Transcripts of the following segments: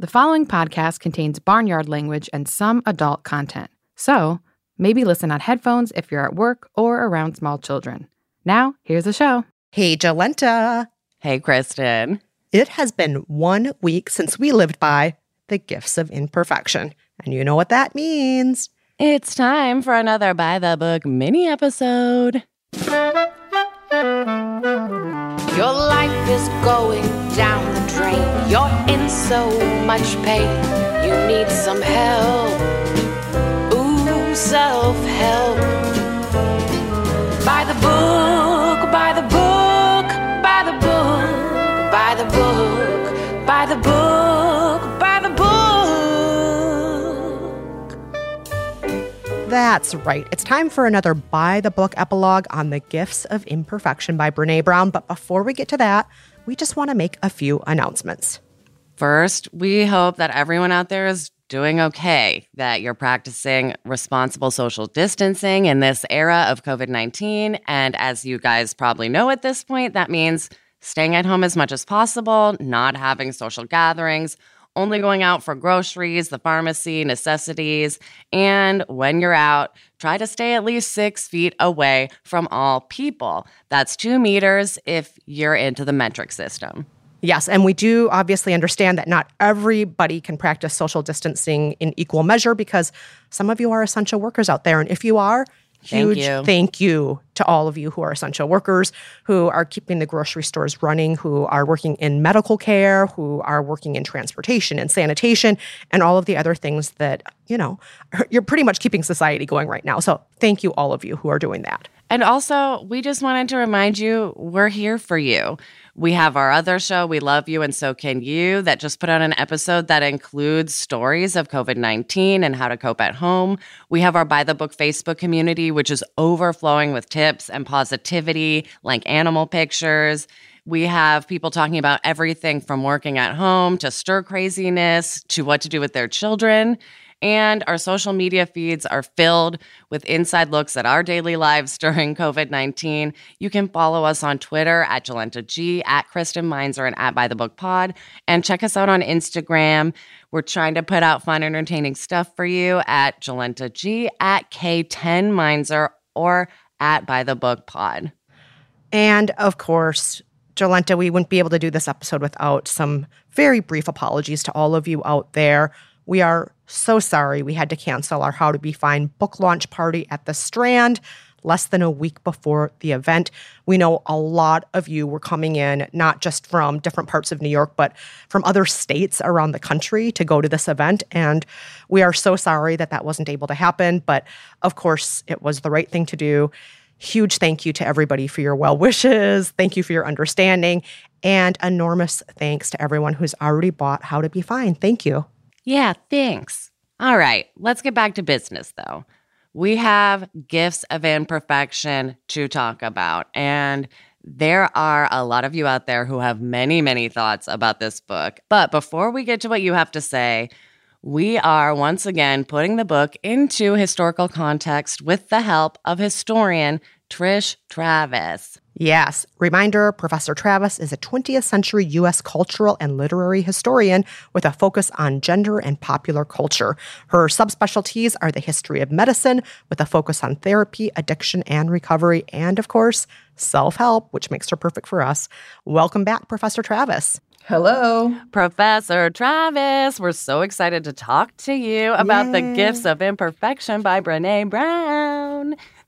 The following podcast contains barnyard language and some adult content. So, maybe listen on headphones if you're at work or around small children. Now, here's the show. Hey, Jolenta. Hey, Kristen. It has been one week since we lived by the gifts of imperfection. And you know what that means. It's time for another By the Book mini episode. Your life is going down the drain. You're in so much pain. You need some help. Ooh, self help. By the book, by the book, by the book, by the book, by the book, That's right. It's time for another By the Book epilogue on The Gifts of Imperfection by Brene Brown. But before we get to that, we just want to make a few announcements. First, we hope that everyone out there is doing okay, that you're practicing responsible social distancing in this era of COVID 19. And as you guys probably know at this point, that means staying at home as much as possible, not having social gatherings, only going out for groceries, the pharmacy, necessities. And when you're out, try to stay at least six feet away from all people. That's two meters if you're into the metric system. Yes, and we do obviously understand that not everybody can practice social distancing in equal measure because some of you are essential workers out there. And if you are, Thank huge you. thank you to all of you who are essential workers, who are keeping the grocery stores running, who are working in medical care, who are working in transportation and sanitation, and all of the other things that, you know, you're pretty much keeping society going right now. So thank you, all of you who are doing that. And also, we just wanted to remind you we're here for you. We have our other show, We Love You and So Can You, that just put out an episode that includes stories of COVID 19 and how to cope at home. We have our By the Book Facebook community, which is overflowing with tips and positivity, like animal pictures. We have people talking about everything from working at home to stir craziness to what to do with their children. And our social media feeds are filled with inside looks at our daily lives during COVID 19. You can follow us on Twitter at Jolenta G, at Kristen Meinzer, and at By the Book Pod. And check us out on Instagram. We're trying to put out fun, entertaining stuff for you at Jolenta G, at K10 Meinzer, or at By the Book Pod. And of course, Jolenta, we wouldn't be able to do this episode without some very brief apologies to all of you out there. We are so sorry we had to cancel our How to Be Fine book launch party at the Strand. less than a week before the event. We know a lot of you were coming in, not just from different parts of New York, but from other states around the country to go to this event. And we are so sorry that that wasn't able to happen. But of course, it was the right thing to do. Huge thank you to everybody for your well wishes. Thank you for your understanding. And enormous thanks to everyone who's already bought How to Be Fine. Thank you. Yeah, thanks. All right, let's get back to business though. We have gifts of imperfection to talk about. And there are a lot of you out there who have many, many thoughts about this book. But before we get to what you have to say, we are once again putting the book into historical context with the help of historian Trysh Travis. Yes. Reminder Professor Travis is a 20th century U.S. cultural and literary historian with a focus on gender and popular culture. Her subspecialties are the history of medicine with a focus on therapy, addiction, and recovery, and of course, self help, which makes her perfect for us. Welcome back, Professor Travis. Hello. Professor Travis, we're so excited to talk to you about Yay. The Gifts of Imperfection by Brene Brown.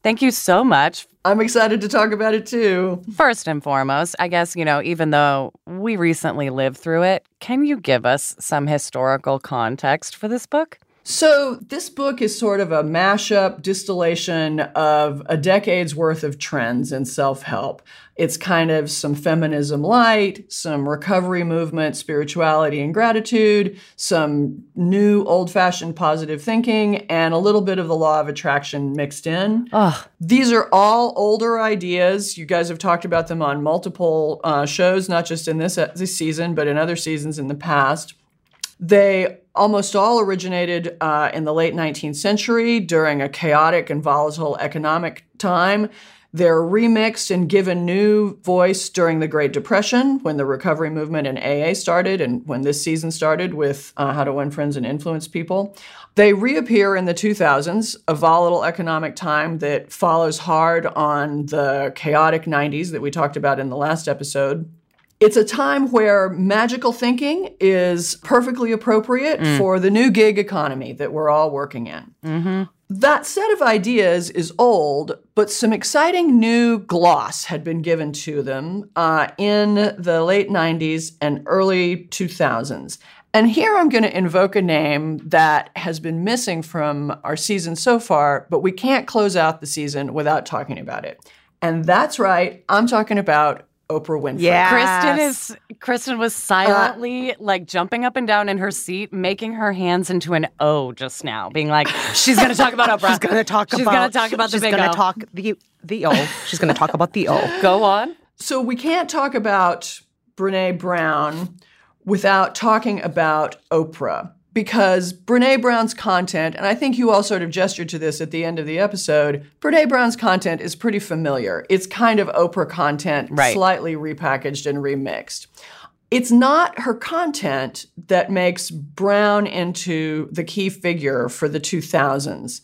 Thank you so much. I'm excited to talk about it too. First and foremost, I guess, you know, even though we recently lived through it, can you give us some historical context for this book? So, this book is sort of a mashup distillation of a decade's worth of trends in self help. It's kind of some feminism light, some recovery movement, spirituality and gratitude, some new old fashioned positive thinking, and a little bit of the law of attraction mixed in. Ugh. These are all older ideas. You guys have talked about them on multiple uh, shows, not just in this, this season, but in other seasons in the past. They almost all originated uh, in the late 19th century during a chaotic and volatile economic time. They're remixed and given new voice during the Great Depression when the recovery movement in AA started and when this season started with uh, How to Win Friends and Influence People. They reappear in the 2000s, a volatile economic time that follows hard on the chaotic 90s that we talked about in the last episode. It's a time where magical thinking is perfectly appropriate for the new gig economy that we're all working in. That set of ideas is old, but some exciting new gloss had been given to them uh, in the late 90s and early 2000s. And here I'm going to invoke a name that has been missing from our season so far, but we can't close out the season without talking about it. And that's right, I'm talking about Oprah Winfrey. Yeah. Kristen is Kristen was silently like jumping up and down in her seat, making her hands into an O just now, being like, she's gonna talk about Oprah. She's going to talk She's about gonna talk about the she's big gonna O. talk the the O. She's going to talk about the O. Go on. So we can't talk about Brene Brown without talking about Oprah because Brene Brown's content, and I think you all sort of gestured to this at the end of the episode, Brene Brown's content is pretty familiar. It's kind of Oprah content, Right. slightly repackaged and remixed. It's not her content that makes Brown into the key figure for the 2000s.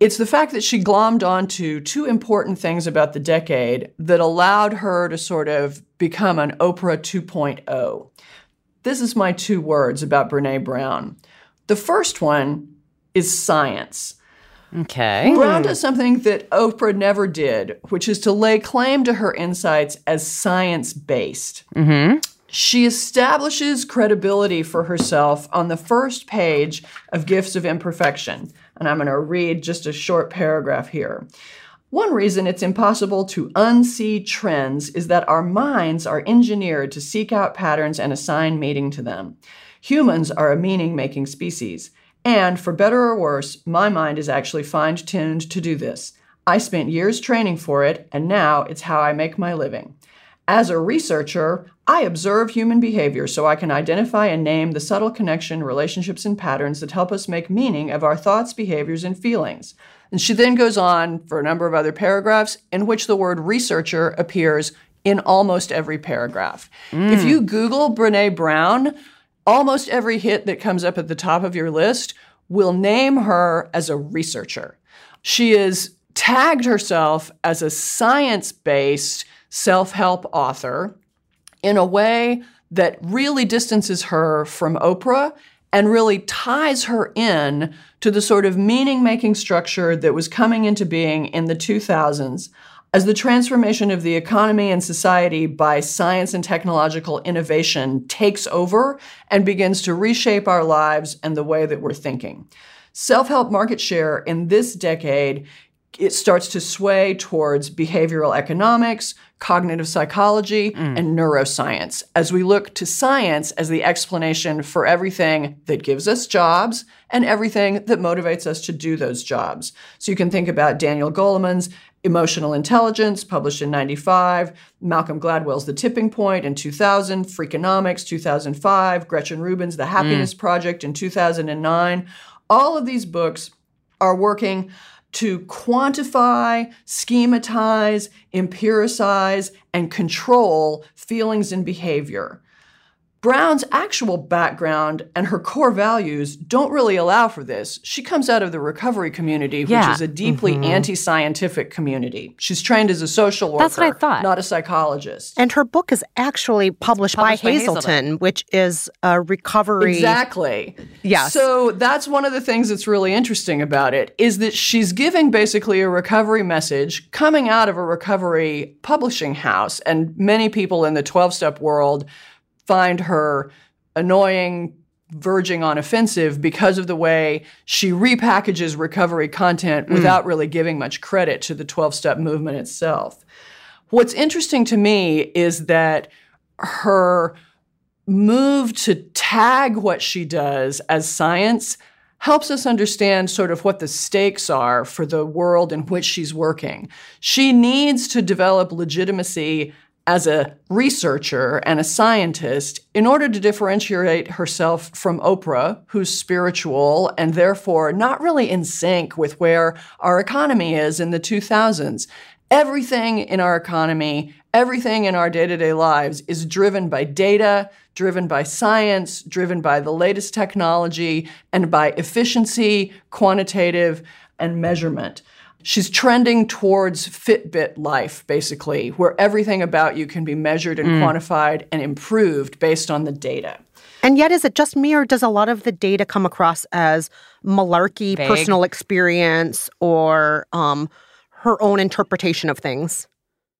It's the fact that she glommed onto two important things about the decade that allowed her to sort of become an Oprah 2.0. This is my two words about Brene Brown. The first one is science. Okay. Brown does something that Oprah never did, which is to lay claim to her insights as science based. Mm-hmm. She establishes credibility for herself on the first page of Gifts of Imperfection. And I'm going to read just a short paragraph here. One reason it's impossible to unsee trends is that our minds are engineered to seek out patterns and assign meaning to them. Humans are a meaning making species. And for better or worse, my mind is actually fine tuned to do this. I spent years training for it, and now it's how I make my living. As a researcher, I observe human behavior so I can identify and name the subtle connection, relationships, and patterns that help us make meaning of our thoughts, behaviors, and feelings. And she then goes on for a number of other paragraphs in which the word researcher appears in almost every paragraph. Mm. If you Google Brene Brown, almost every hit that comes up at the top of your list will name her as a researcher. She has tagged herself as a science based self help author in a way that really distances her from Oprah and really ties her in to the sort of meaning making structure that was coming into being in the 2000s as the transformation of the economy and society by science and technological innovation takes over and begins to reshape our lives and the way that we're thinking. Self help market share in this decade it starts to sway towards behavioral economics, cognitive psychology, mm. and neuroscience as we look to science as the explanation for everything that gives us jobs and everything that motivates us to do those jobs. So you can think about Daniel Goleman's Emotional Intelligence, published in 95, Malcolm Gladwell's The Tipping Point in 2000, Freakonomics 2005, Gretchen Rubin's The Happiness mm. Project in 2009. All of these books are working to quantify, schematize, empiricize, and control feelings and behavior. Brown's actual background and her core values don't really allow for this. She comes out of the recovery community, which yeah. is a deeply mm-hmm. anti scientific community. She's trained as a social worker. That's what I thought. Not a psychologist. And her book is actually published, published by, by Hazelden, Hazelden, which is a recovery. Exactly. Yes. So that's one of the things that's really interesting about it is that she's giving basically a recovery message coming out of a recovery publishing house. And many people in the 12 step world find her annoying, verging on offensive because of the way she repackages recovery content mm. without really giving much credit to the 12 step movement itself. What's interesting to me is that her move to tag what she does as science helps us understand sort of what the stakes are for the world in which she's working. She needs to develop legitimacy as a researcher and a scientist in order to differentiate herself from Oprah, who's spiritual and therefore not really in sync with where our economy is in the 2000s. Everything in our economy, everything in our day to day lives is driven by data, driven by science, driven by the latest technology, and by efficiency, quantitative, and measurement. She's trending towards Fitbit life, basically, where everything about you can be measured and mm. quantified and improved based on the data. And yet, is it just me, or does a lot of the data come across as malarkey, Vague. personal experience, or um, her own interpretation of things?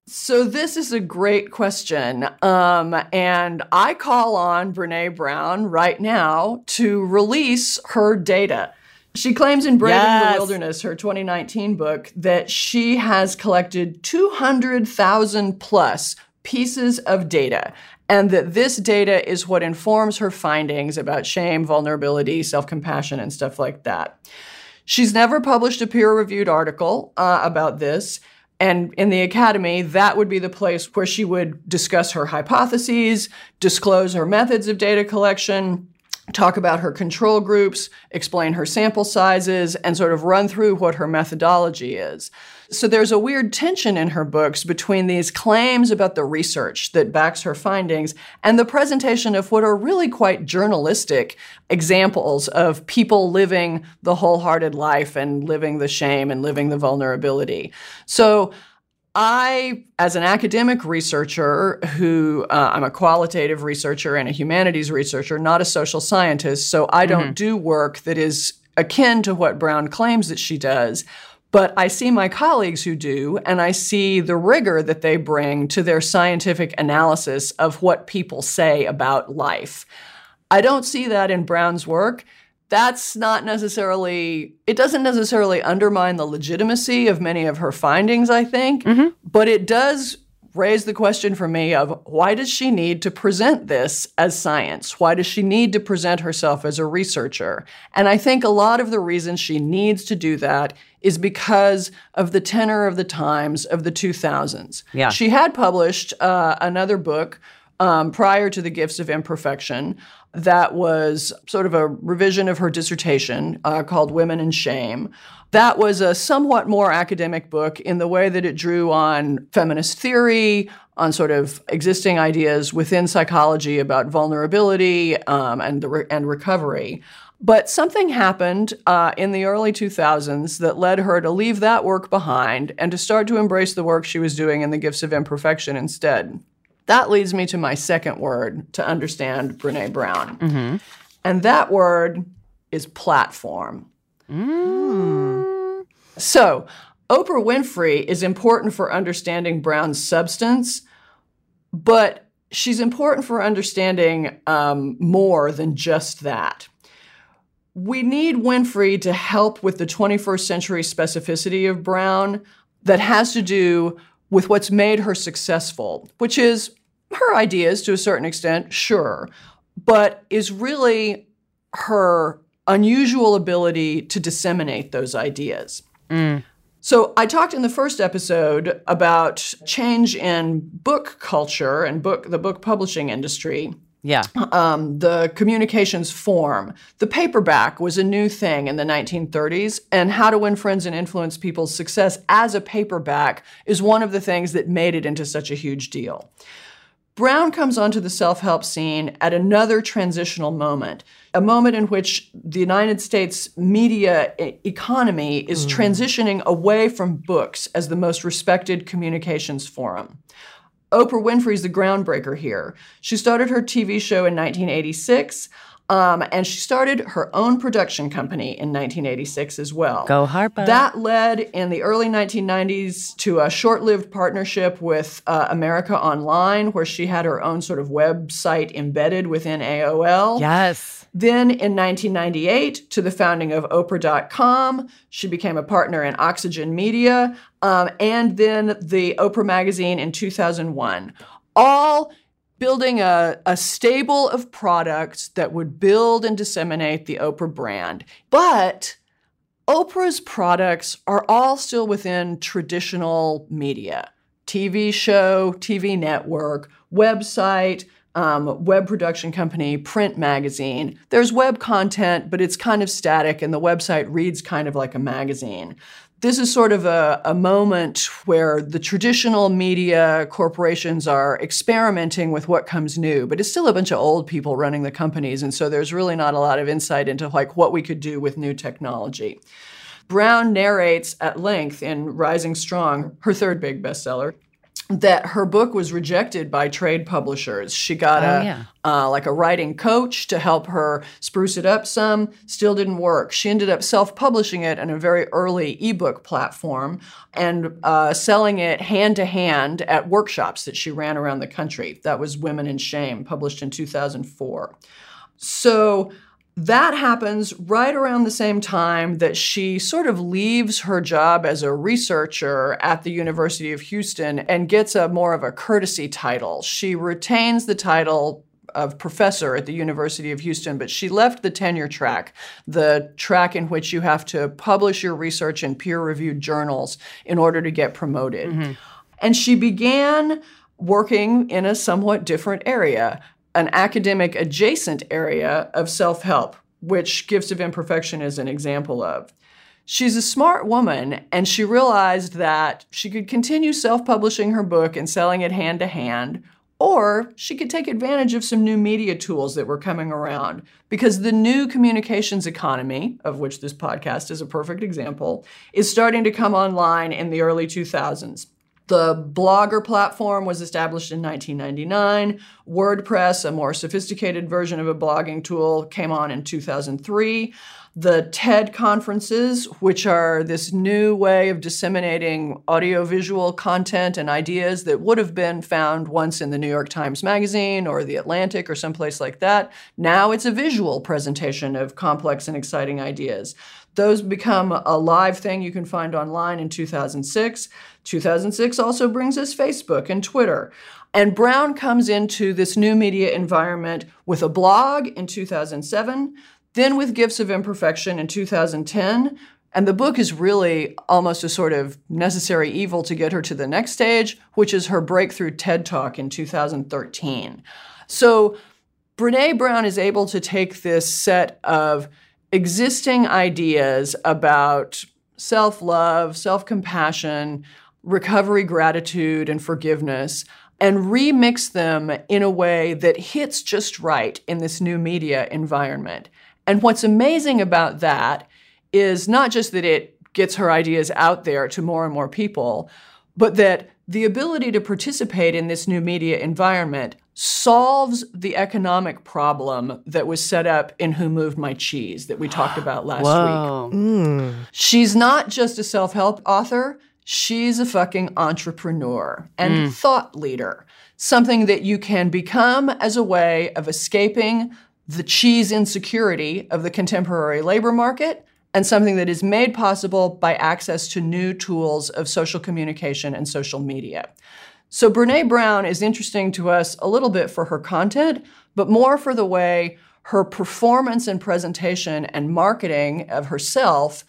So this is a great question, um, and I call on Brene Brown right now to release her data. She claims in Braving yes. the Wilderness, her 2019 book, that she has collected 200,000 plus pieces of data, and that this data is what informs her findings about shame, vulnerability, self compassion, and stuff like that. She's never published a peer reviewed article uh, about this. And in the academy, that would be the place where she would discuss her hypotheses, disclose her methods of data collection, talk about her control groups, explain her sample sizes, and sort of run through what her methodology is. So there's a weird tension in her books between these claims about the research that backs her findings and the presentation of what are really quite journalistic examples of people living the wholehearted life and living the shame and living the vulnerability. So I, as an academic researcher who uh, I'm a qualitative researcher and a humanities researcher, not a social scientist, so I don't mm-hmm. do work that is akin to what Brown claims that she does. But I see my colleagues who do, and I see the rigor that they bring to their scientific analysis of what people say about life. I don't see that in Brown's work that's not necessarily it doesn't necessarily undermine the legitimacy of many of her findings i think mm-hmm. but it does raise the question for me of why does she need to present this as science why does she need to present herself as a researcher and i think a lot of the reason she needs to do that is because of the tenor of the times of the 2000s yeah. she had published uh, another book um, prior to the gifts of imperfection that was sort of a revision of her dissertation uh, called Women and Shame. That was a somewhat more academic book in the way that it drew on feminist theory, on sort of existing ideas within psychology about vulnerability um, and, re- and recovery. But something happened uh, in the early 2000s that led her to leave that work behind and to start to embrace the work she was doing in the Gifts of Imperfection instead. That leads me to my second word to understand Brene Brown. Mm-hmm. And that word is platform. So, Oprah Winfrey is important for understanding Brown's substance, but she's important for understanding um, more than just that. We need Winfrey to help with the 21st century specificity of Brown that has to do with what's made her successful, which is her ideas to a certain extent, sure, but is really her unusual ability to disseminate those ideas. So, I talked in the first episode about change in book culture and book the book publishing industry. Yeah. Um, the communications form. The paperback was a new thing in the 1930s, and how to win friends and influence people's success as a paperback is one of the things that made it into such a huge deal. Brown comes onto the self help scene at another transitional moment, a moment in which the United States media e- economy is mm. transitioning away from books as the most respected communications forum. Oprah Winfrey's the groundbreaker here. She started her TV show in 1986, um, and she started her own production company in 1986 as well. Go Harpo. That led in the early 1990s to a short lived partnership with uh, America Online, where she had her own sort of website embedded within AOL. Yes. Then in 1998, to the founding of Oprah.com, she became a partner in Oxygen Media, um, and then the Oprah Magazine in 2001. All building a, a stable of products that would build and disseminate the Oprah brand. But Oprah's products are all still within traditional media TV show, TV network, website, um, web production company, print magazine. There's web content, but it's kind of static, and the website reads kind of like a magazine. This is sort of a, a moment where the traditional media corporations are experimenting with what comes new, but it's still a bunch of old people running the companies, and so there's really not a lot of insight into like what we could do with new technology. Brown narrates at length in Rising Strong, her third big bestseller, that her book was rejected by trade publishers. She got a yeah. uh, like a writing coach to help her spruce it up some. Still didn't work. She ended up self-publishing it on a very early ebook platform and uh, selling it hand to hand at workshops that she ran around the country. That was Women in Shame, published in 2004. So that happens right around the same time that she sort of leaves her job as a researcher at the University of Houston and gets a more of a courtesy title. She retains the title of professor at the University of Houston, but she left the tenure track, the track in which you have to publish your research in peer reviewed journals in order to get promoted. Mm-hmm. And she began working in a somewhat different area, an academic adjacent area of self help, which Gifts of Imperfection is an example of. She's a smart woman, and she realized that she could continue self publishing her book and selling it hand to hand, or she could take advantage of some new media tools that were coming around. Because the new communications economy, of which this podcast is a perfect example, is starting to come online in the early 2000s. The Blogger platform was established in 1999. WordPress, a more sophisticated version of a blogging tool, came on in 2003. The TED conferences, which are this new way of disseminating audiovisual content and ideas that would have been found once in the New York Times Magazine or the Atlantic or someplace like that. Now it's a visual presentation of complex and exciting ideas. Those become a live thing you can find online in 2006. 2006 also brings us Facebook and Twitter. And Brown comes into this new media environment with a blog in 2007, then with Gifts of Imperfection in 2010. And the book is really almost a sort of necessary evil to get her to the next stage, which is her breakthrough TED Talk in 2013. So Brene Brown is able to take this set of existing ideas about self love, self compassion, recovery, gratitude, and forgiveness, and remix them in a way that hits just right in this new media environment. And what's amazing about that is not just that it gets her ideas out there to more and more people, but that the ability to participate in this new media environment solves the economic problem that was set up in Who Moved My Cheese that we talked about last week. Whoa. She's not just a self help author, she's a fucking entrepreneur and mm. thought leader. Something that you can become as a way of escaping the cheese insecurity of the contemporary labor market and something that is made possible by access to new tools of social communication and social media. So Brene Brown is interesting to us a little bit for her content, but more for the way her performance and presentation and marketing of herself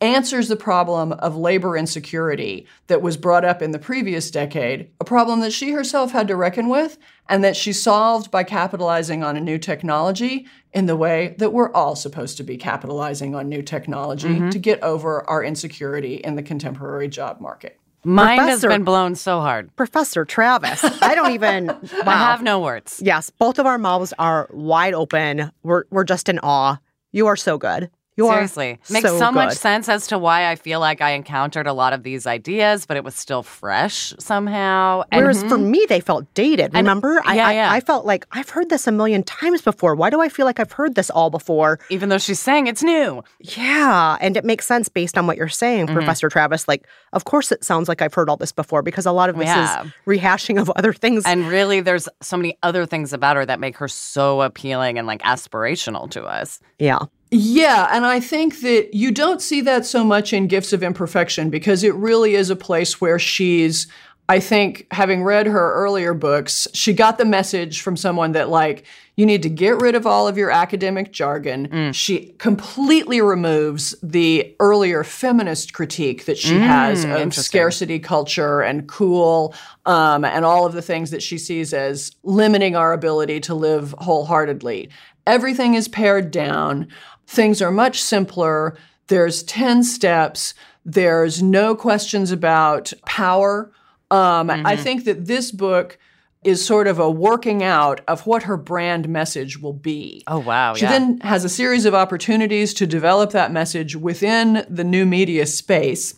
answers the problem of labor insecurity that was brought up in the previous decade, a problem that she herself had to reckon with and that she solved by capitalizing on a new technology in the way that we're all supposed to be capitalizing on new technology mm-hmm. to get over our insecurity in the contemporary job market. Mine has been blown so hard. Professor Travis, I don't even. Wow. I have no words. Yes, both of our mouths are wide open. We're we're just in awe. You are so good. You Seriously. Makes so, much good. sense as to why I feel like I encountered a lot of these ideas, but it was still fresh somehow. And Whereas for me, they felt dated. Remember? I, yeah, I, yeah. I felt like I've heard this a million times before. Why do I feel like I've heard this all before? even though she's saying it's new. Yeah. And it makes sense based on what you're saying, Mm-hmm. Professor Travis. Like, of course, it sounds like I've heard all this before because a lot of this Yeah. is rehashing of other things. And really, there's so many other things about her that make her so appealing and like aspirational to us. yeah. Yeah, and I think that you don't see that so much in Gifts of Imperfection because it really is a place where she's I think having read her earlier books, she got the message from someone that like you need to get rid of all of your academic jargon. She completely removes the earlier feminist critique that she has of scarcity culture and cool um, and all of the things that she sees as limiting our ability to live wholeheartedly. Everything is pared down. Things are much simpler. There's 10 steps. There's no questions about power. Um, I think that this book is sort of a working out of what her brand message will be. Oh, wow. She yeah. then has a series of opportunities to develop that message within the new media space.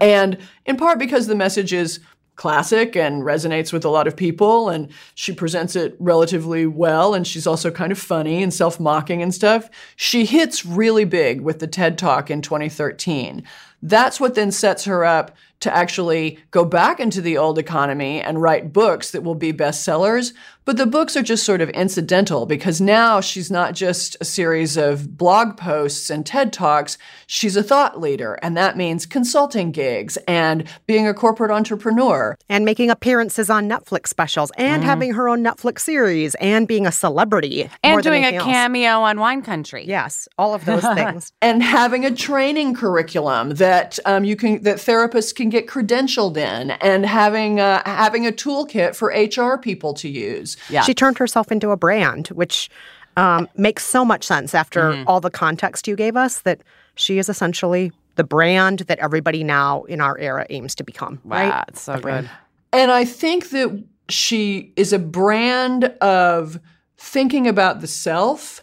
And in part because the message is classic and resonates with a lot of people, and she presents it relatively well, and she's also kind of funny and self mocking and stuff, she hits really big with the TED Talk in 2013. That's what then sets her up to actually go back into the old economy and write books that will be bestsellers. But the books are just sort of incidental because now she's not just a series of blog posts and TED Talks, she's a thought leader. And that means consulting gigs and being a corporate entrepreneur. And making appearances on Netflix specials and mm-hmm. having her own Netflix series and being a celebrity. and doing a else. cameo on Wine Country. Yes, all of those things. and having a training curriculum that um, you can that therapists can get credentialed in, and having uh, having a toolkit for HR people to use. Yeah. She turned herself into a brand, which um, makes so much sense after Mm-hmm. all the context you gave us that she is essentially the brand that everybody now in our era aims to become. Wow. Right? It's so good. And I think that she is a brand of thinking about the self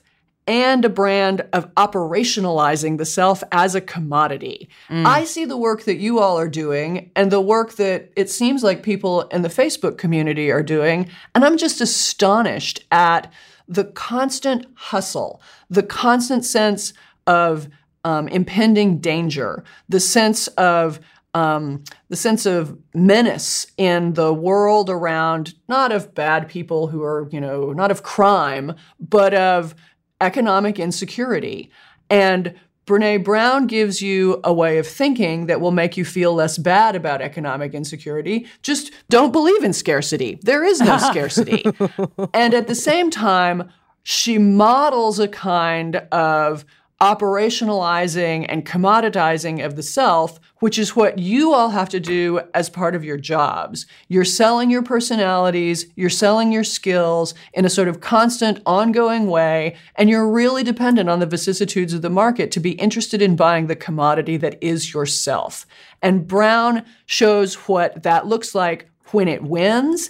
and a brand of operationalizing the self as a commodity. I see the work that you all are doing and the work that it seems like people in the Facebook community are doing, and I'm just astonished at the constant hustle, the constant sense of um, impending danger, the sense of um, the sense of menace in the world around, not of bad people who are, you know, not of crime, but of economic insecurity. And Brene Brown gives you a way of thinking that will make you feel less bad about economic insecurity. Just don't believe in scarcity. There is no scarcity. And at the same time, she models a kind of operationalizing and commoditizing of the self, which is what you all have to do as part of your jobs. You're selling your personalities, you're selling your skills in a sort of constant, ongoing way, and you're really dependent on the vicissitudes of the market to be interested in buying the commodity that is yourself. And Brown shows what that looks like when it wins.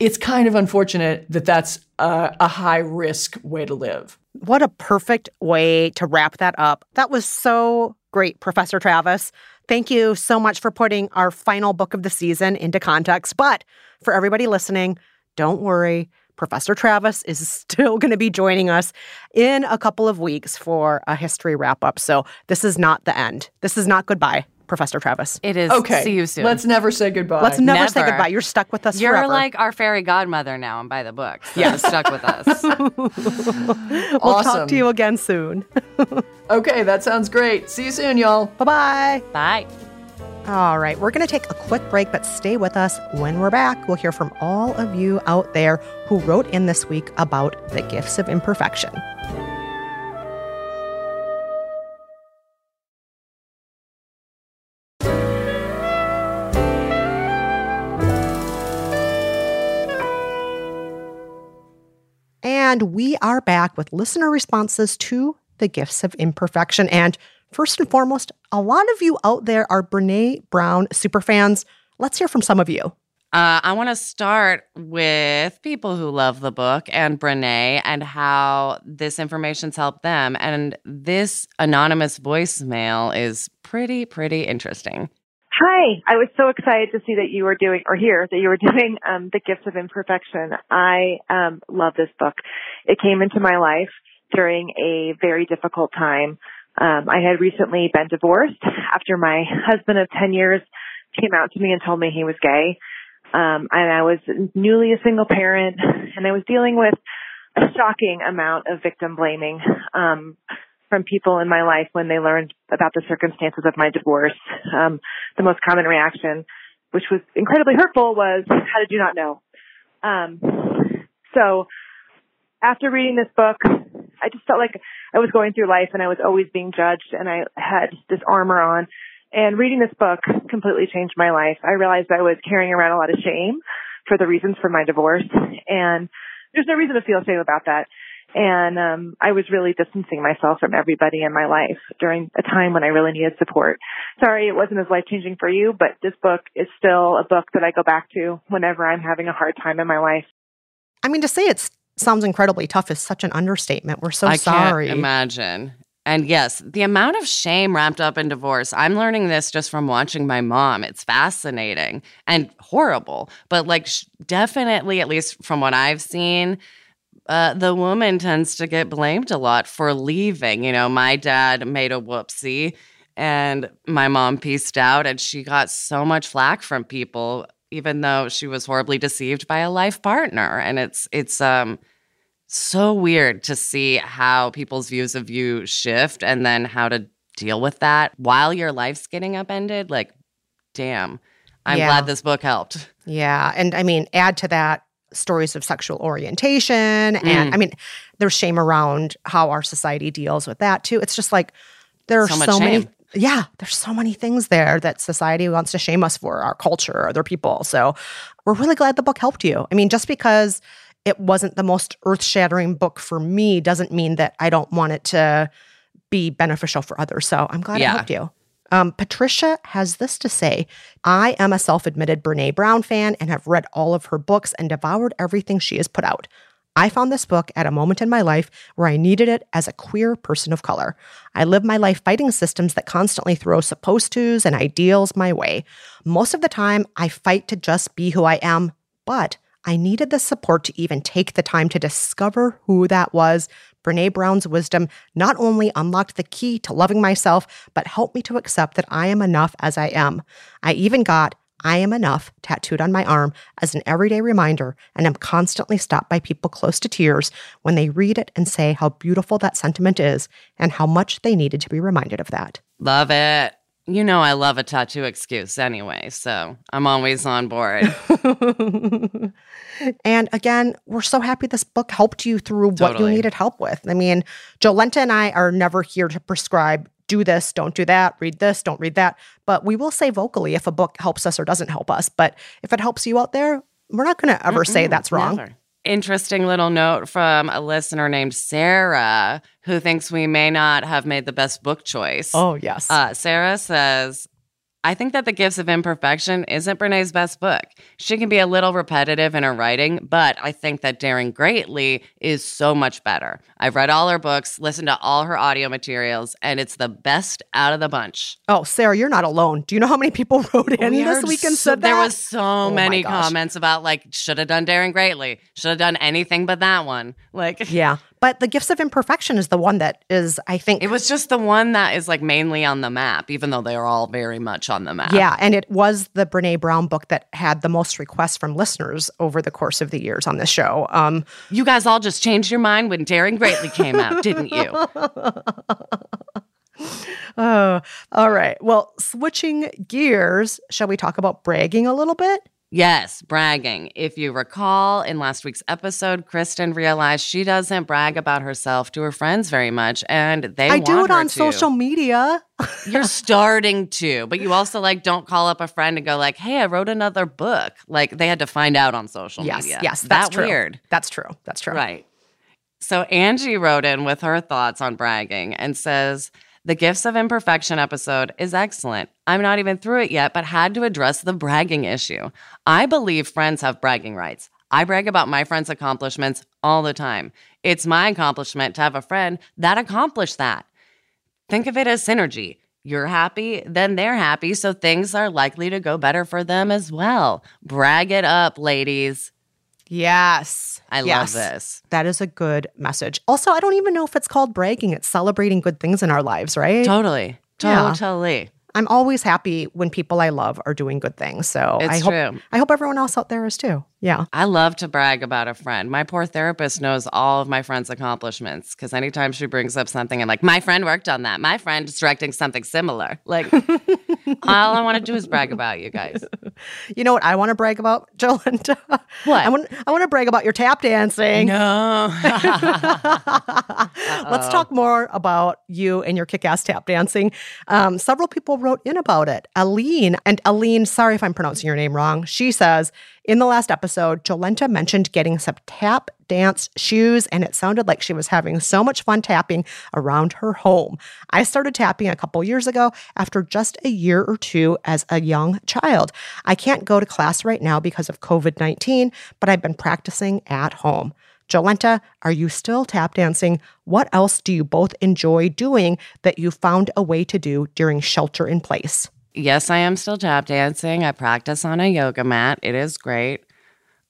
It's kind of unfortunate that that's a, a high risk way to live. What a perfect way to wrap that up. That was so great, Professor Travis. Thank you so much for putting our final book of the season into context. But for everybody listening, don't worry. Professor Travis is still going to be joining us in a couple of weeks for a history wrap up. So this is not the end. This is not goodbye. Professor Travis. It is. Okay. See you soon. Let's never say goodbye. Let's never, say goodbye. You're stuck with us You're forever. like our fairy godmother now and by the book. So yeah. stuck with us. we'll awesome. talk to you again soon. okay, that sounds great. See you soon, y'all. bye bye. Bye. All right, we're going to take a quick break, but stay with us. When we're back, we'll hear from all of you out there who wrote in this week about the gifts of imperfection. And we are back with listener responses to the gifts of imperfection. And first and foremost, a lot of you out there are Brene Brown superfans. Let's hear from some of you. Uh, I want to start with people who love the book and Brene and how this information's helped them. And this anonymous voicemail is pretty, pretty interesting. Hi, I was so excited to see that you were doing, or hear that you were doing um, The Gifts of Imperfection. I um, love this book. It came into my life during a very difficult time. Um, I had recently been divorced after my husband of 10 years came out to me and told me he was gay. Um, and I was newly a single parent and I was dealing with a shocking amount of victim blaming. Um, from people in my life when they learned about the circumstances of my divorce. Um, the most common reaction, which was incredibly hurtful, was, how did you not know? Um, so after reading this book, I just felt like I was going through life and I was always being judged and I had this armor on. And reading this book completely changed my life. I realized I was carrying around a lot of shame for the reasons for my divorce. And there's no reason to feel shame about that. And um, I was really distancing myself from everybody in my life during a time when I really needed support. Sorry, it wasn't as life changing for you, but this book is still a book that I go back to whenever I'm having a hard time in my life. I mean, to say it sounds incredibly tough is such an understatement. We're so sorry. I sorry. can't imagine. And yes, the amount of shame wrapped up in divorce. I'm learning this just from watching my mom. It's fascinating and horrible, but like sh- definitely, at least from what I've seen, uh, the woman tends to get blamed a lot for leaving. You know, my dad made a whoopsie and my mom pieced out, and she got so much flack from people, even though she was horribly deceived by a life partner. And it's, it's, um, so weird to see how people's views of you shift and then how to deal with that while your life's getting upended. Like, damn. I'm Yeah. glad this book helped. Yeah. And I mean, add to that stories of sexual orientation. And Mm. I mean, there's shame around how our society deals with that too. It's just like there are So so, many. Yeah, there's so many things there that society wants to shame us for, our culture, other people. So we're really glad the book helped you. I mean, just because it wasn't the most earth shattering book for me doesn't mean that I don't want it to be beneficial for others. So I'm glad Yeah. it helped you. Um, Patricia has this to say I am a self admitted Brene Brown fan and have read all of her books and devoured everything she has put out. I found this book at a moment in my life where I needed it as a queer person of color. I live my life fighting systems that constantly throw supposed tos and ideals my way. Most of the time, I fight to just be who I am, but I needed the support to even take the time to discover who that was. Brene Brown's wisdom not only unlocked the key to loving myself, but helped me to accept that I am enough as I am. I even got I am enough tattooed on my arm as an everyday reminder, and am constantly stopped by people close to tears when they read it and say how beautiful that sentiment is and how much they needed to be reminded of that. Love it. You know, I love a tattoo excuse anyway, so I'm always on board. and again, we're so happy this book helped you through what you needed help with. I mean, Jolenta and I are never here to prescribe do this, don't do that, read this, don't read that. But we will say vocally if a book helps us or doesn't help us. But if it helps you out there, we're not going to ever say Mm-mm, that's wrong. never. Interesting little note from a listener named Sarah who thinks we may not have made the best book choice. Oh, yes. Uh, Sarah says, I think that The Gifts of Imperfection isn't Brene's best book. She can be a little repetitive in her writing, but I think that Daring Greatly is so much better. I've read all her books, listened to all her audio materials, and it's the best out of the bunch. Oh, Sarah, you're not alone. Do you know how many people wrote in We this week and so- said that? There was so Oh many comments about like should have done Daring Greatly, should have done anything but that one. Like Yeah. But the gifts of imperfection is the one that is, I think, it was just the one that is like mainly on the map, even though they are all very much on the map. Yeah, and it was the Brene Brown book that had the most requests from listeners over the course of the years on this show. Um, You guys all just changed your mind when Daring Greatly came out, didn't you? oh, all right. Well, switching gears, shall we talk about bragging a little bit? Yes, bragging. If you recall in last week's episode, Kristen realized she doesn't brag about herself to her friends very much, and they I do it on to. social media. You're starting to, but you also like don't call up a friend and go like, "Hey, I wrote another book." Like they had to find out on social yes, media. yes, that's that true. weird, That's true. That's true. right? So Angie wrote in with her thoughts on bragging and says. The Gifts of Imperfection episode is excellent. I'm not even through it yet, but had to address the bragging issue. I believe friends have bragging rights. I brag about my friends' accomplishments all the time. It's my accomplishment to have a friend that accomplished that. Think of it as synergy. You're happy, then they're happy, so things are likely to go better for them as well. Brag it up, ladies. Yes. I Yes. love this. That is a good message. Also, I don't even know if it's called bragging. It's celebrating good things in our lives, right? Totally. Yeah. Totally. I'm always happy when people I love are doing good things. So It's I hope true. I hope everyone else out there is too. Yeah. I love to brag about a friend. My poor therapist knows all of my friend's accomplishments because anytime she brings up something, I'm like, my friend worked on that. My friend is directing something similar. Like, all I want to do is brag about you guys. You know what I want to brag about, Jolenta? What? I want I want to brag about your tap dancing. No. Let's talk more about you and your kick-ass tap dancing. Um, several people wrote in about it. Aline and Aline, sorry if I'm pronouncing your name wrong. She says in the last episode, Jolenta mentioned getting some tap dance shoes, and it sounded like she was having so much fun tapping around her home. I started tapping a couple years ago after just a year or two as a young child. I can't go to class right now because of COVID 19, but I've been practicing at home. Jolenta, are you still tap dancing? What else do you both enjoy doing that you found a way to do during shelter in place? Yes, I am still tap dancing. I practice on a yoga mat. It is great.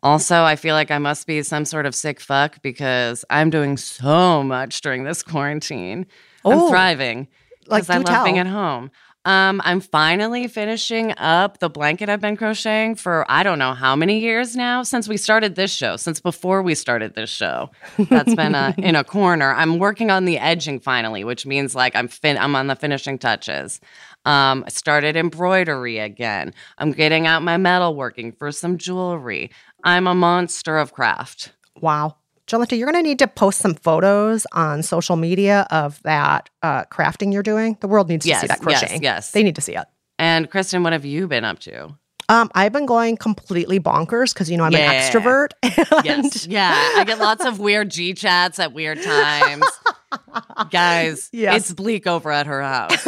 Also, I feel like I must be some sort of sick fuck because I'm doing so much during this quarantine. Oh, I'm thriving. like, I love being at home. Um, I'm finally finishing up the blanket I've been crocheting for I don't know how many years now since we started this show, since before we started this show. That's been uh in a corner. I'm working on the edging finally, which means like I'm fin- I'm on the finishing touches. Um, I started embroidery again. I'm getting out my metalworking for some jewelry. I'm a monster of craft. Wow. Jolenta, you're going to need to post some photos on social media of that uh, crafting you're doing. The world needs to see Yes, that yes, crocheting. yes. They need to see it. And Kristen, what have you been up to? Um, I've been going completely bonkers because you know I'm Yeah. an extrovert. and- Yes. Yeah. I get lots of weird G chats at weird times. Guys, Yes. it's bleak over at her house.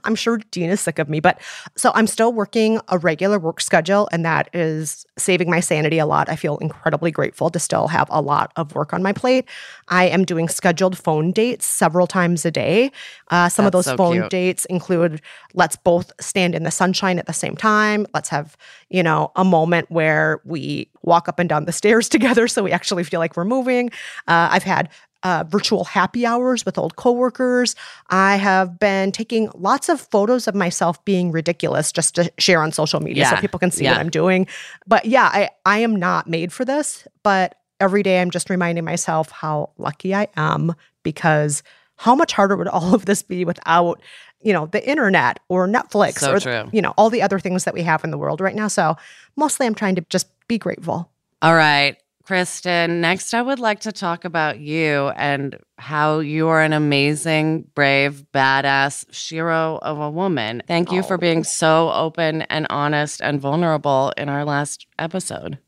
I'm sure Dean is sick of me, but so I'm still working a regular work schedule, and that is saving my sanity a lot. I feel incredibly grateful to still have a lot of work on my plate. I am doing scheduled phone dates several times a day. Uh, some of those so phone cute. dates include let's both stand in the sunshine at the same time. Let's have, you know, a moment where we walk up and down the stairs together so we actually feel like we're moving. Uh, I've had uh, virtual happy hours with old coworkers. I have been taking lots of photos of myself being ridiculous just to share on social media so people can see what. I'm doing. But yeah, I, I am not made for this, but every day I'm just reminding myself how lucky I am because how much harder would all of this be without, you know, the internet or Netflix So or true. you know, all the other things that we have in the world right now. So mostly I'm trying to just be grateful. All right. Kristen, next I would like to talk about you and how you are an amazing, brave, badass shero of a woman. Thank you for being so open and honest and vulnerable in our last episode.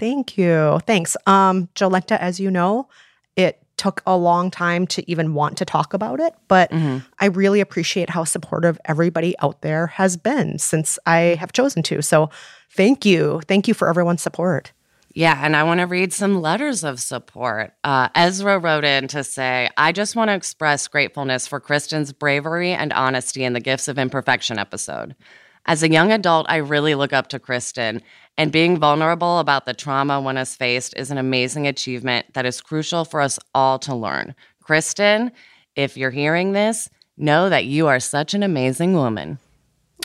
Thank you. Thanks. Um, Jolenta, as you know, it took a long time to even want to talk about it, but I really appreciate how supportive everybody out there has been since I have chosen to. So thank you. Thank you for everyone's support. Yeah, and I want to read some letters of support. Uh, Ezra wrote in to say, I just want to express gratefulness for Kristen's bravery and honesty in the Gifts of Imperfection episode. As a young adult, I really look up to Kristen, and being vulnerable about the trauma one has faced is an amazing achievement that is crucial for us all to learn. Kristen, if you're hearing this, know that you are such an amazing woman.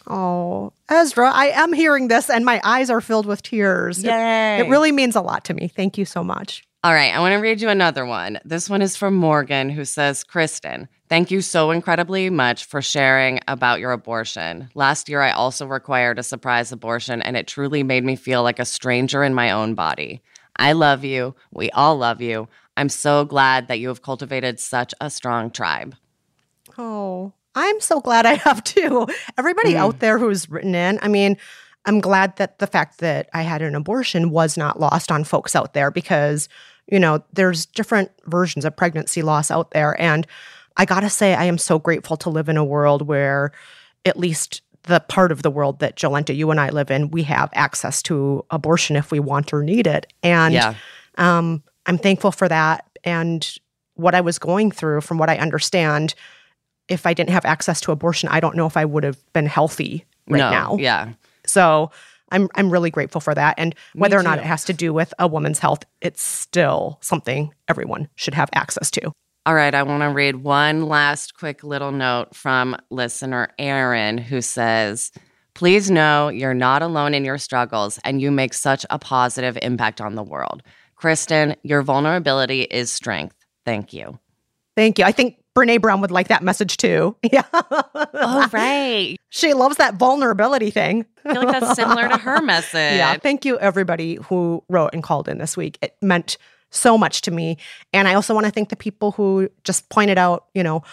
Oh, Ezra, I am hearing this and my eyes are filled with tears. It- Yay. It, really means a lot to me. Thank you so much. All right, I want to read you another one. This one is from Morgan, who says, Kristen, thank you so incredibly much for sharing about your abortion. Last year, I also required a surprise abortion, and it truly made me feel like a stranger in my own body. I love you. We all love you. I'm so glad that you have cultivated such a strong tribe. Oh, I'm so glad I have too. Everybody out there who's written in, I mean, I'm glad that the fact that I had an abortion was not lost on folks out there because, you know, there's different versions of pregnancy loss out there. And I gotta say, I am so grateful to live in a world where at least the part of the world that Jolenta, you and I live in, we have access to abortion if we want or need it. And Yeah. um, I'm thankful for that. And what I was going through, from what I understand, if I didn't have access to abortion, I don't know if I would have been healthy right no, now. Yeah. So I'm I'm really grateful for that. And whether or not it has to do with a woman's health, it's still something everyone should have access to. All right, I want to read one last quick little note from listener Aaron who says, Please know you're not alone in your struggles and you make such a positive impact on the world. Kristen, your vulnerability is strength. Thank you. Thank you. I think Brene Brown would like that message too. Yeah. Oh, right. She loves that vulnerability thing. I feel like that's similar to her message. Yeah. Thank you, everybody who wrote and called in this week. It meant so much to me. And I also want to thank the people who just pointed out, you know,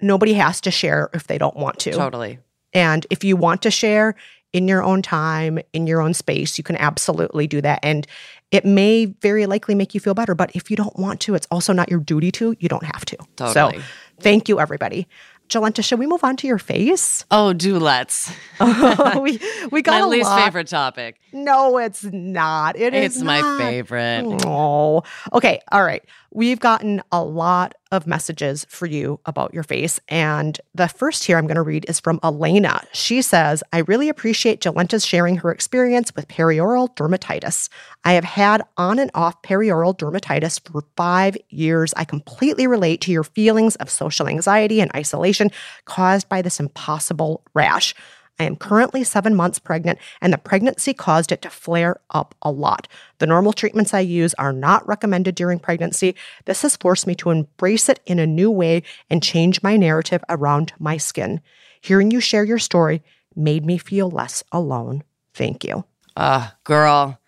nobody has to share if they don't want to. Totally. And if you want to share in your own time, in your own space, you can absolutely do that. And it may very likely make you feel better. But if you don't want to, it's also not your duty to. You don't have to. Totally. So thank you, everybody. Jolenta, should we move on to your face? Oh, do let's. Oh, we we got My a least lot. favorite topic. No, it's not. It is It's my not. favorite. Oh, okay. All right. We've gotten a lot of messages for you about your face. And the first here I'm going to read is from Elena. She says, I really appreciate Jolenta's sharing her experience with perioral dermatitis. I have had on and off perioral dermatitis for five years. I completely relate to your feelings of social anxiety and isolation caused by this impossible rash. I am currently seven months pregnant, and the pregnancy caused it to flare up a lot. The normal treatments I use are not recommended during pregnancy. This has forced me to embrace it in a new way and change my narrative around my skin. Hearing you share your story made me feel less alone. Thank you. Uh, girl,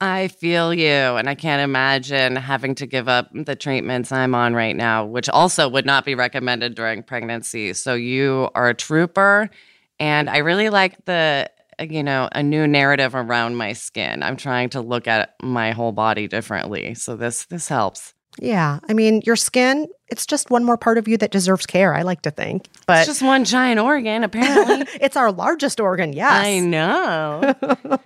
I feel you. And I can't imagine having to give up the treatments I'm on right now, which also would not be recommended during pregnancy. So you are a trooper. And I really like the, you know, a new narrative around my skin. I'm trying to look at my whole body differently. So this this helps. Yeah, I mean, your skin, it's just one more part of you that deserves care, I like to think. But It's just one giant organ, apparently. it's our largest organ, yes. I know.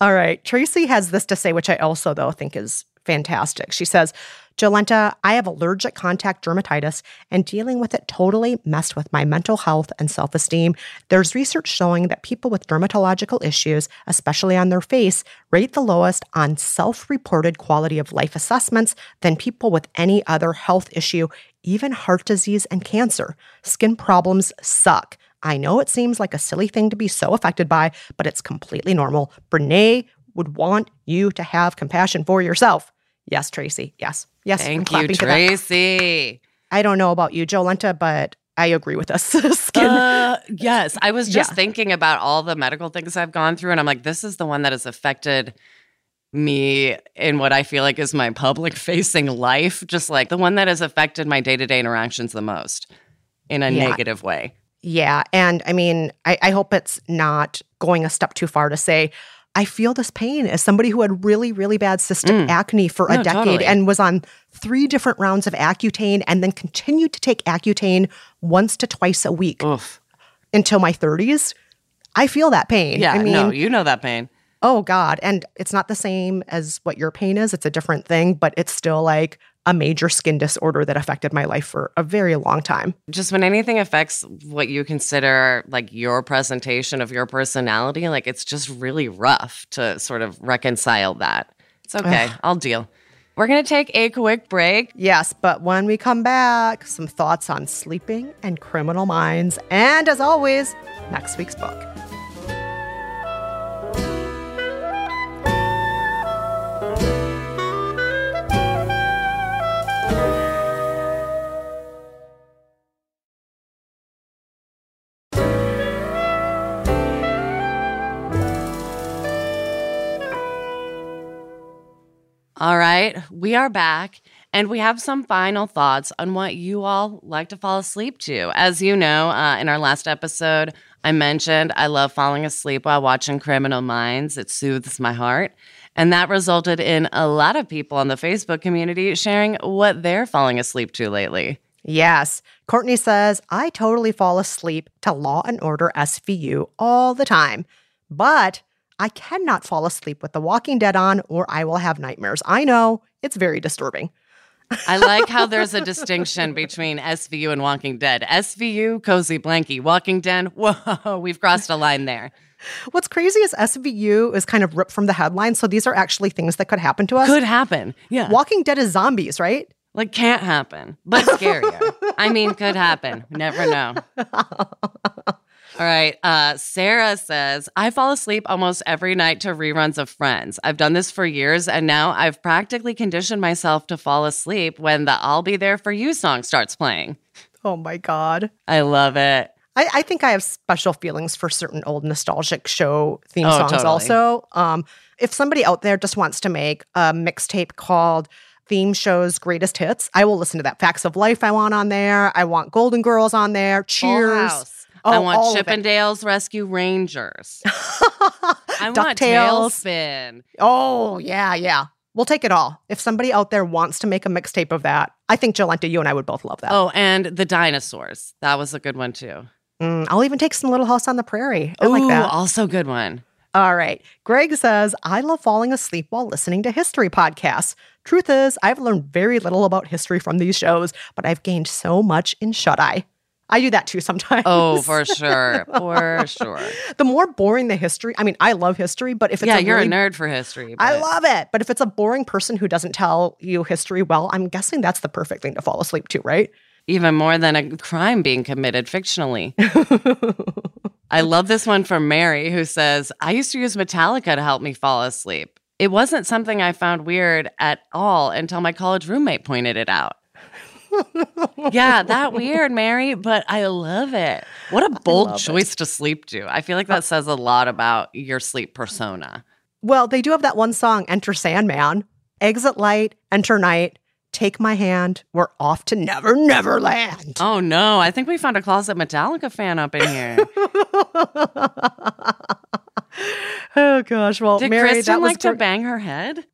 All right. Tracy has this to say, which I also, though, think is fantastic. She says, Jolenta, I have allergic contact dermatitis, and dealing with it totally messed with my mental health and self esteem. There's research showing that people with dermatological issues, especially on their face, rate the lowest on self reported quality of life assessments than people with any other health issue, even heart disease and cancer. Skin problems suck. I know it seems like a silly thing to be so affected by, but it's completely normal. Brene would want you to have compassion for yourself. Yes, Tracy. Yes. Yes. Thank you, clapping to that. Tracy. I don't know about you, Jolenta, but I agree with us. Skin. Uh, yes, I was just Yeah. thinking about all the medical things I've gone through, and I'm like, this is the one that has affected me in what I feel like is my public facing life, just like the one that has affected my day to day interactions the most in a Yeah. negative way. Yeah. And I mean, I, I hope it's not going a step too far to say, I feel this pain as somebody who had really, really bad cystic acne for a Mm. Decade totally. and was on three different rounds of Accutane and then continued to take Accutane once to twice a week Oof. until my 30s. I feel that pain. Yeah, I mean, no, you know that pain. oh God. And it's not the same as what your pain is, it's a different thing, but it's still like a major skin disorder that affected my life for a very long time. Just when anything affects what you consider like your presentation of your personality, like it's just really rough to sort of reconcile that. It's okay. I'll deal. We're going to take a quick break. Yes, but when we come back, some thoughts on sleeping and criminal minds. And as always, next week's book. All right, we are back and we have some final thoughts on what you all like to fall asleep to. As you know, uh, in our last episode, I mentioned I love falling asleep while watching Criminal Minds. It soothes my heart. And that resulted in a lot of people on the Facebook community sharing what they're falling asleep to lately. Yes. Courtney says, I totally fall asleep to Law and Order SVU all the time, but I cannot fall asleep with The Walking Dead on or I will have nightmares. I know it's very disturbing. I like how there's a distinction between SVU and Walking Dead. SVU, cozy blankie. Walking Dead, whoa, we've crossed a line there. What's crazy is SVU is kind of ripped from the headline. So these are actually things that could happen to us. Could happen. Yeah. Walking Dead is zombies, right? Like can't happen, but scarier. I mean, could happen. Never know. All right. Uh, Sarah says, I fall asleep almost every night to reruns of Friends. I've done this for years, and now I've practically conditioned myself to fall asleep when the I'll Be There For You song starts playing. Oh my God. I love it. I, I think I have special feelings for certain old nostalgic show theme Oh, songs totally. also. Um, if somebody out there just wants to make a mixtape called Theme Shows Greatest Hits, I will listen to that. Facts of Life I want on there. I want Golden Girls on there. Cheers. House. I Oh, want all of it. Chip 'n Dale Rescue Rangers. I want. TaleSpin. Oh, yeah, yeah. We'll take it all. If somebody out there wants to make a mixtape of that, I think Jolenta, you and I would both love that. Oh, and the dinosaurs. That was a good one too. Mm, I'll even take some Little House on the Prairie. I like that. also good one. All right. Greg says, I love falling asleep while listening to history podcasts. Truth is, I've learned very little about history from these shows, but I've gained so much in shut eye. I do that too sometimes. Oh, for sure. For sure. the more boring the history, I mean, I love history, but if it's yeah, a you're really, a nerd for history. I love it. But if it's a boring person who doesn't tell you history well, I'm guessing that's the perfect thing to fall asleep to, right? even more than a crime being committed fictionally. I love this one from Mary who says, I used to use Metallica to help me fall asleep. It wasn't something I found weird at all until my college roommate pointed it out. Yeah, that weird, Mary, but I love it. What a bold love it. choice to sleep to. I feel like that uh, says a lot about your sleep persona. Well, they do have that one song, Enter Sandman. Exit light, enter night, take my hand, we're off to Never Never Land. Oh no, I think we found a closet Metallica fan up in here. Oh gosh. Well, Did Mary, Kristen like to bang her head?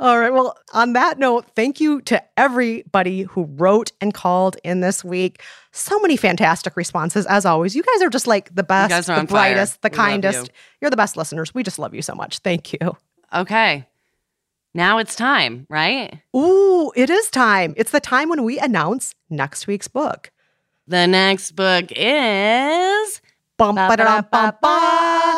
All right. Well, on that note, thank you to everybody who wrote and called in this week. So many fantastic responses, as always. You guys are just like the best, the on fire. brightest, the We kindest. you. You're the best listeners. We just love you so much. Thank you. Okay. Now it's time, right? Ooh, it is time. It's the time when we announce next week's book. The next book is Bum, ba-da-dum, bum, ba.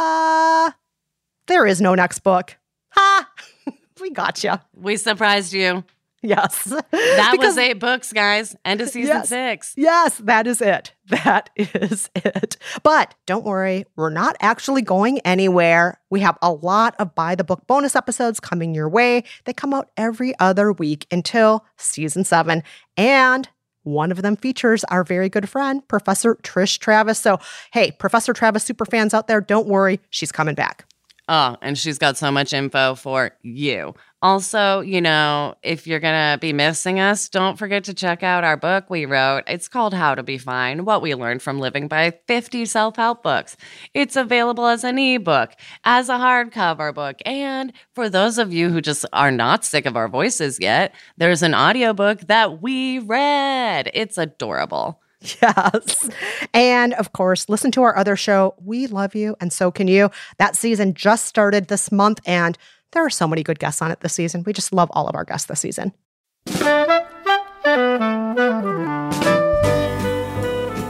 There is no next book. Ha! we gotcha. We Surprised You. Yes. That Because- was eight books, guys. End of season Yes. six. Yes, that is it. That is it. But don't worry, we're not actually going anywhere. We have a lot of by the book bonus episodes coming your way. They come out every other week until season seven. And one of them features our very good friend, Professor Trysh Travis. So, hey, Professor Travis super fans out there, don't worry, she's coming back. Oh, and she's got so much info for you. Also, you know, if you're going to be missing us, don't forget to check out our book we wrote. It's called How to Be Fine What We Learned from Living by 50 Self Help Books. It's available as an ebook, as a hardcover book, and for those of you who just are not sick of our voices yet, there's an audiobook that we read. It's adorable. Yes. And of course, listen to our other show, We Love You, and So Can You. That season just started this month, and there are so many good guests on it this season. We just love all of our guests this season.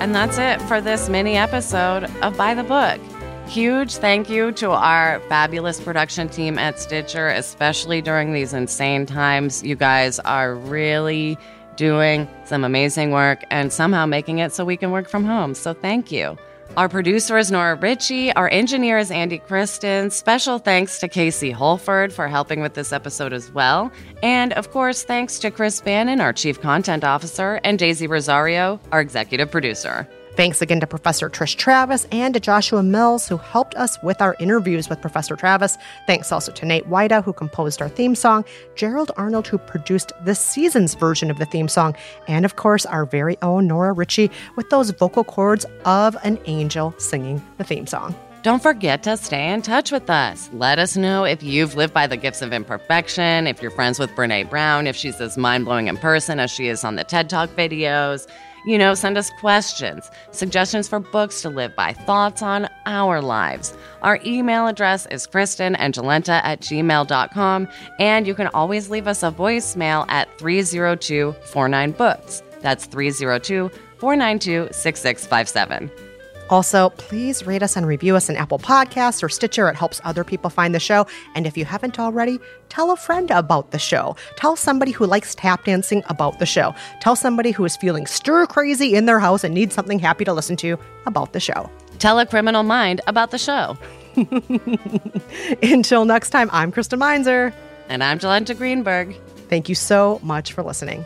And that's it for this mini episode of By the Book. Huge thank you to our fabulous production team at Stitcher, especially during these insane times. You guys are really doing some amazing work and somehow making it so we can work from home. So thank you. Our producer is Nora Ritchie. Our engineer is Andy Kristen. Special thanks to Casey Holford for helping with this episode as well. And of course, thanks to Chris Bannon, our chief content officer, and Daisy Rosario, our executive producer. Thanks again to Professor Trysh Travis and to Joshua Mills, who helped us with our interviews with Professor Travis. Thanks also to Nate Wida, who composed our theme song, Gerald Arnold, who produced this season's version of the theme song, and of course, our very own Nora Ritchie with those vocal cords of an angel singing the theme song. Don't forget to stay in touch with us. Let us know if you've lived by the gifts of imperfection, if you're friends with Brene Brown, if she's as mind blowing in person as she is on the TED Talk videos. You know, send us questions, suggestions for books to live by, thoughts on our lives. Our email address is kristenandjolenta at gmail.com, and you can always leave us a voicemail at 302 49 Books. That's 302 492 6657. Also, please rate us and review us on Apple Podcasts or Stitcher. It helps other people find the show. And if you haven't already, tell a friend about the show. Tell somebody who likes tap dancing about the show. Tell somebody who is feeling stir crazy in their house and needs something happy to listen to about the show. Tell a criminal mind about the show. Until next time, I'm Kristen Meinzer. And I'm Jolenta Greenberg. Thank you so much for listening.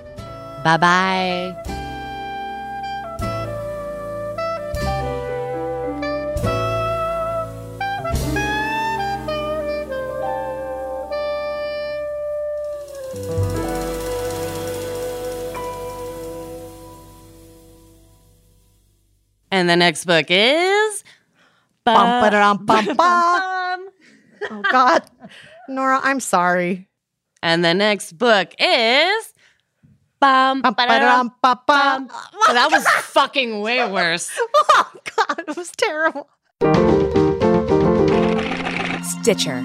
Bye bye. And the next book is. Bum, ba-dum, bum, bum. Oh, God. Nora, I'm sorry. And the next book is. Bum, Bum, ba-dum, ba-dum, ba-bum. Oh, that was fucking way worse. Oh, God. It was terrible. Stitcher.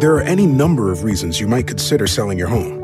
There are any number of reasons you might consider selling your home.